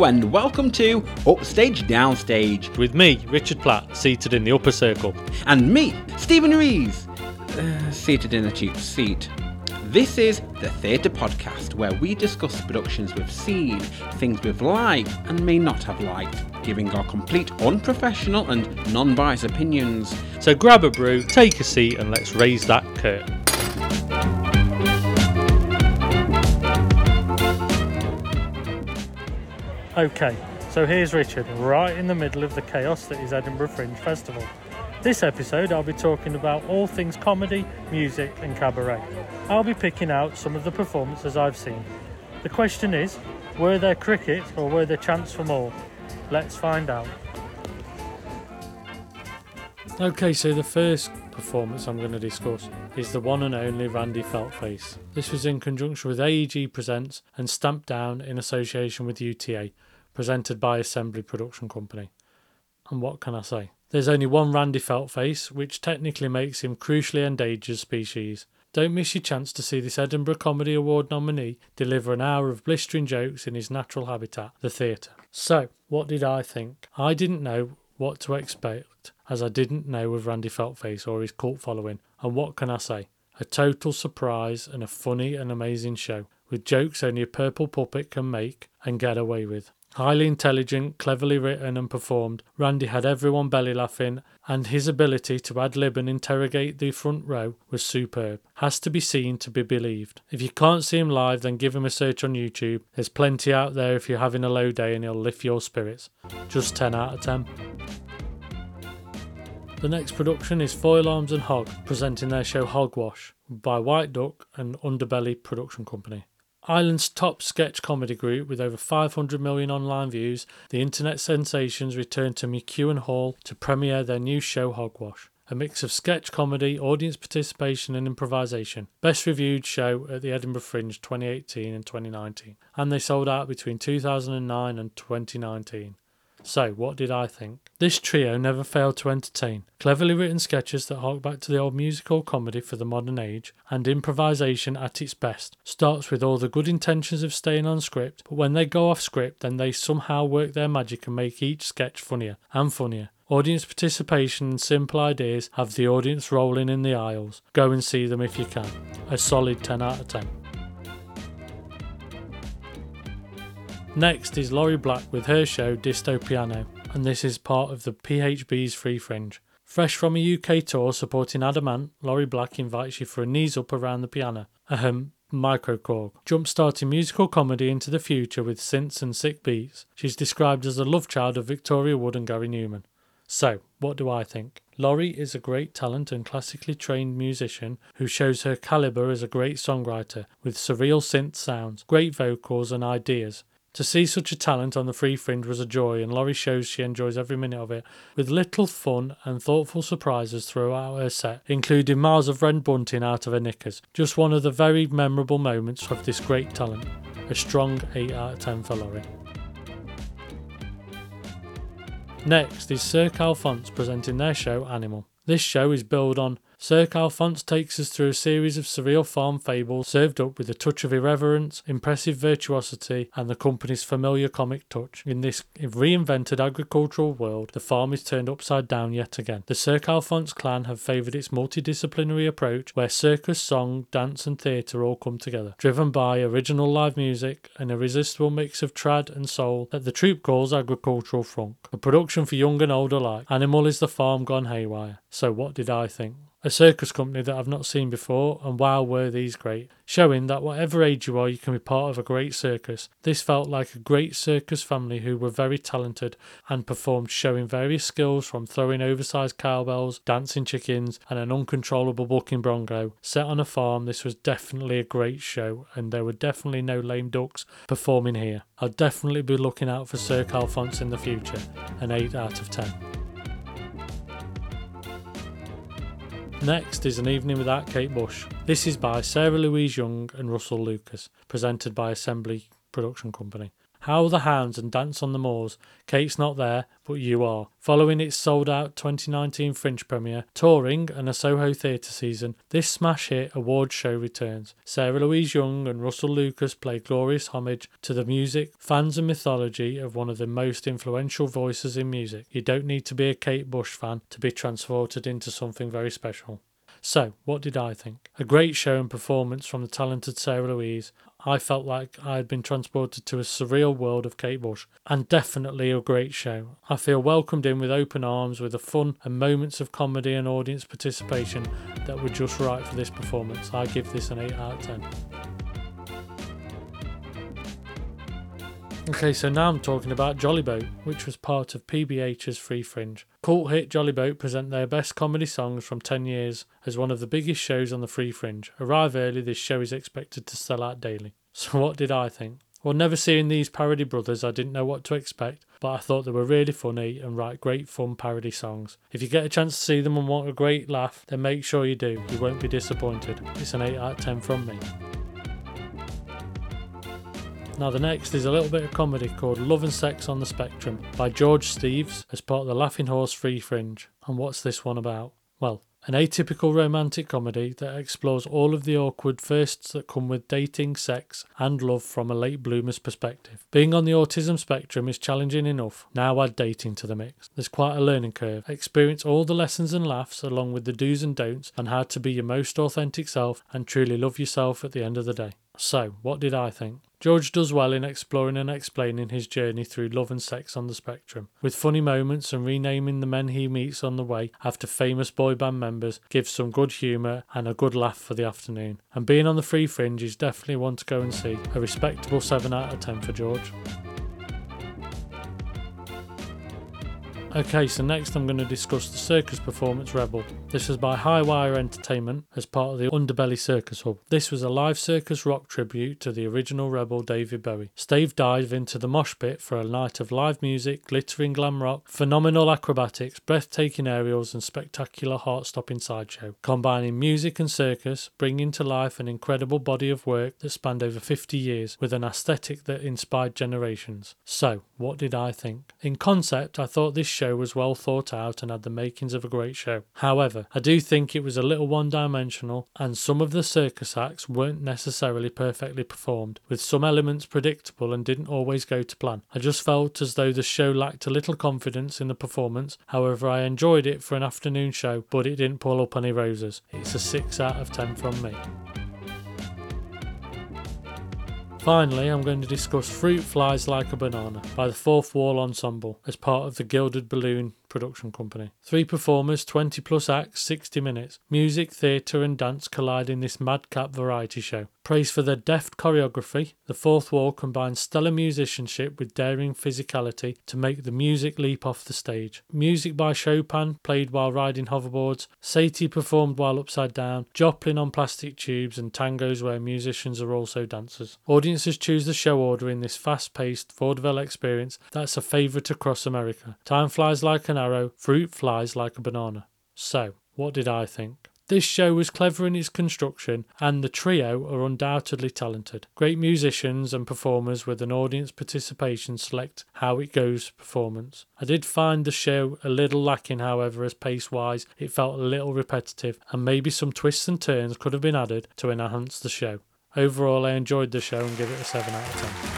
Hello and welcome to Upstage Downstage. With me, Richard Platt, seated in the upper circle. And me, Stephen Rees, uh, seated in a cheap seat. This is the Theatre Podcast, where we discuss productions we've seen, things we've liked and may not have liked, giving our complete unprofessional and non biased opinions. So grab a brew, take a seat, and let's raise that curtain. Okay, so here's Richard, right in the middle of the chaos that is Edinburgh Fringe Festival. This episode, I'll be talking about all things comedy, music, and cabaret. I'll be picking out some of the performances I've seen. The question is were there cricket or were there chants for more? Let's find out. Okay, so the first performance I'm going to discuss is the one and only Randy Feltface. This was in conjunction with AEG Presents and stamped down in association with UTA, presented by Assembly Production Company. And what can I say? There's only one Randy Feltface, which technically makes him crucially endangered species. Don't miss your chance to see this Edinburgh Comedy Award nominee deliver an hour of blistering jokes in his natural habitat, the theatre. So, what did I think? I didn't know what to expect, as I didn't know of Randy Feltface or his cult following. And what can I say? A total surprise and a funny and amazing show, with jokes only a purple puppet can make and get away with. Highly intelligent, cleverly written and performed, Randy had everyone belly laughing, and his ability to ad lib and interrogate the front row was superb. Has to be seen to be believed. If you can't see him live, then give him a search on YouTube. There's plenty out there if you're having a low day and he'll lift your spirits. Just 10 out of 10. The next production is Foil Arms and Hog, presenting their show Hogwash by White Duck and Underbelly Production Company. Ireland's top sketch comedy group with over 500 million online views, the internet sensations returned to McEwan Hall to premiere their new show Hogwash. A mix of sketch comedy, audience participation, and improvisation. Best reviewed show at the Edinburgh Fringe 2018 and 2019, and they sold out between 2009 and 2019. So, what did I think? This trio never failed to entertain. Cleverly written sketches that hark back to the old musical comedy for the modern age, and improvisation at its best. Starts with all the good intentions of staying on script, but when they go off script, then they somehow work their magic and make each sketch funnier and funnier. Audience participation and simple ideas have the audience rolling in the aisles. Go and see them if you can. A solid 10 out of 10. Next is Laurie Black with her show Disto Piano, and this is part of the PBH's Free Fringe. Fresh from a UK tour supporting Adam Ant, Laurie Black invites you for a knees up around the piano. Ahem, microKorg. Jump-starting musical comedy into the future with synths and sick beats. She's described as the love child of Victoria Wood and Gary Numan. So, what do I think? Laurie is a great talent and classically trained musician who shows her caliber as a great songwriter with surreal synth sounds, great vocals and ideas. To see such a talent on the free fringe was a joy, and Laurie shows she enjoys every minute of it, with little fun and thoughtful surprises throughout her set, including miles of red bunting out of her knickers. Just one of the very memorable moments of this great talent. A strong 8 out of 10 for Laurie. Next is Cirque Alfonse presenting their show Animal. This show is billed on Cirque Alfonse takes us through a series of surreal farm fables served up with a touch of irreverence, impressive virtuosity, and the company's familiar comic touch. In this reinvented agricultural world, the farm is turned upside down yet again. The Cirque Alfonse clan have favoured its multidisciplinary approach where circus, song, dance, and theatre all come together, driven by original live music, an irresistible mix of trad and soul that the troupe calls agricultural funk. A production for young and old alike. Animal is the farm gone haywire. So, what did I think? A circus company that I've not seen before, and wow, were these great, showing that whatever age you are, you can be part of a great circus. This felt like a great circus family who were very talented and performed, showing various skills from throwing oversized cowbells, dancing chickens, and an uncontrollable bucking bronco. Set on a farm, this was definitely a great show, and there were definitely no lame ducks performing here. I'll definitely be looking out for Cirque Alfonse in the future, an 8 out of 10. Next is An Evening Without Kate Bush. This is by Sarah Louise Young and Russell Lucas, presented by Assembly Production Company. Howl the Hounds and Dance on the Moors. Kate's not there, but you are. Following its sold out 2019 Fringe premiere, touring, and a Soho theatre season, this smash hit award show returns. Sarah Louise Young and Russell Lucas play glorious homage to the music, fans, and mythology of one of the most influential voices in music. You don't need to be a Kate Bush fan to be transported into something very special. So, what did I think? A great show and performance from the talented Sarah Louise. I felt like I had been transported to a surreal world of Kate Bush, and definitely a great show. I feel welcomed in with open arms, with the fun and moments of comedy and audience participation that were just right for this performance. I give this an 8 out of 10. Okay, so now I'm talking about Jolly Boat, which was part of PBH's Free Fringe. Cult hit Jolly Boat present their best comedy songs from 10 years as one of the biggest shows on the Free Fringe. Arrive early, this show is expected to sell out daily. So, what did I think? Well, never seeing these parody brothers, I didn't know what to expect, but I thought they were really funny and write great fun parody songs. If you get a chance to see them and want a great laugh, then make sure you do. You won't be disappointed. It's an 8 out of 10 from me. Now, the next is a little bit of comedy called Love and Sex on the Spectrum by George Steeves as part of the Laughing Horse Free Fringe. And what's this one about? Well, an atypical romantic comedy that explores all of the awkward firsts that come with dating, sex, and love from a late bloomer's perspective. Being on the autism spectrum is challenging enough, now add dating to the mix. There's quite a learning curve. Experience all the lessons and laughs along with the do's and don'ts and how to be your most authentic self and truly love yourself at the end of the day. So, what did I think? George does well in exploring and explaining his journey through love and sex on the spectrum, with funny moments and renaming the men he meets on the way after famous boy band members gives some good humour and a good laugh for the afternoon. And being on the free fringe is definitely one to go and see. A respectable 7 out of 10 for George. Okay, so next I'm going to discuss the circus performance Rebel. This was by Highwire Entertainment as part of the Underbelly Circus Hub. This was a live circus rock tribute to the original Rebel David Bowie. Stave dive into the mosh pit for a night of live music, glittering glam rock, phenomenal acrobatics, breathtaking aerials, and spectacular heart-stopping sideshow, combining music and circus, bringing to life an incredible body of work that spanned over 50 years with an aesthetic that inspired generations. So, what did I think? In concept, I thought this show was well thought out and had the makings of a great show. However, I do think it was a little one dimensional, and some of the circus acts weren't necessarily perfectly performed, with some elements predictable and didn't always go to plan. I just felt as though the show lacked a little confidence in the performance. However, I enjoyed it for an afternoon show, but it didn't pull up any roses. It's a 6 out of 10 from me. Finally, I'm going to discuss Fruit Flies Like a Banana by the Fourth Wall Ensemble as part of the Gilded Balloon production company. Three performers, 20 plus acts, 60 minutes. Music, theatre, and dance collide in this madcap variety show. Praise for their deft choreography, the fourth wall combines stellar musicianship with daring physicality to make the music leap off the stage. Music by Chopin, played while riding hoverboards, Satie performed while upside down, Joplin on plastic tubes, and tangos where musicians are also dancers. Audiences choose the show order in this fast paced vaudeville experience that's a favourite across America. Time flies like an arrow, fruit flies like a banana. So, what did I think? This show was clever in its construction, and the trio are undoubtedly talented. Great musicians and performers with an audience participation select how it goes performance. I did find the show a little lacking, however, as pace wise, it felt a little repetitive, and maybe some twists and turns could have been added to enhance the show. Overall, I enjoyed the show and give it a 7 out of 10.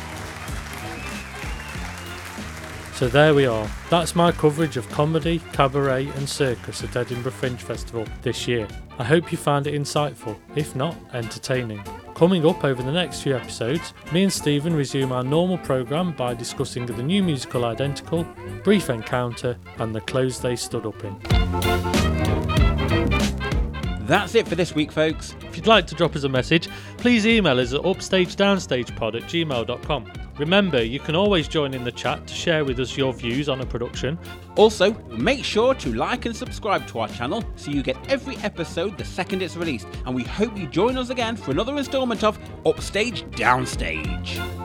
So there we are. That's my coverage of comedy, cabaret, and circus at Edinburgh Fringe Festival this year. I hope you found it insightful, if not, entertaining. Coming up over the next few episodes, me and Stephen resume our normal programme by discussing the new musical Identical, Brief Encounter, and the clothes they stood up in. That's it for this week, folks. If you'd like to drop us a message, please email us at upstagedownstagepod at gmail.com. Remember, you can always join in the chat to share with us your views on a production. Also, make sure to like and subscribe to our channel so you get every episode the second it's released. And we hope you join us again for another instalment of Upstage Downstage.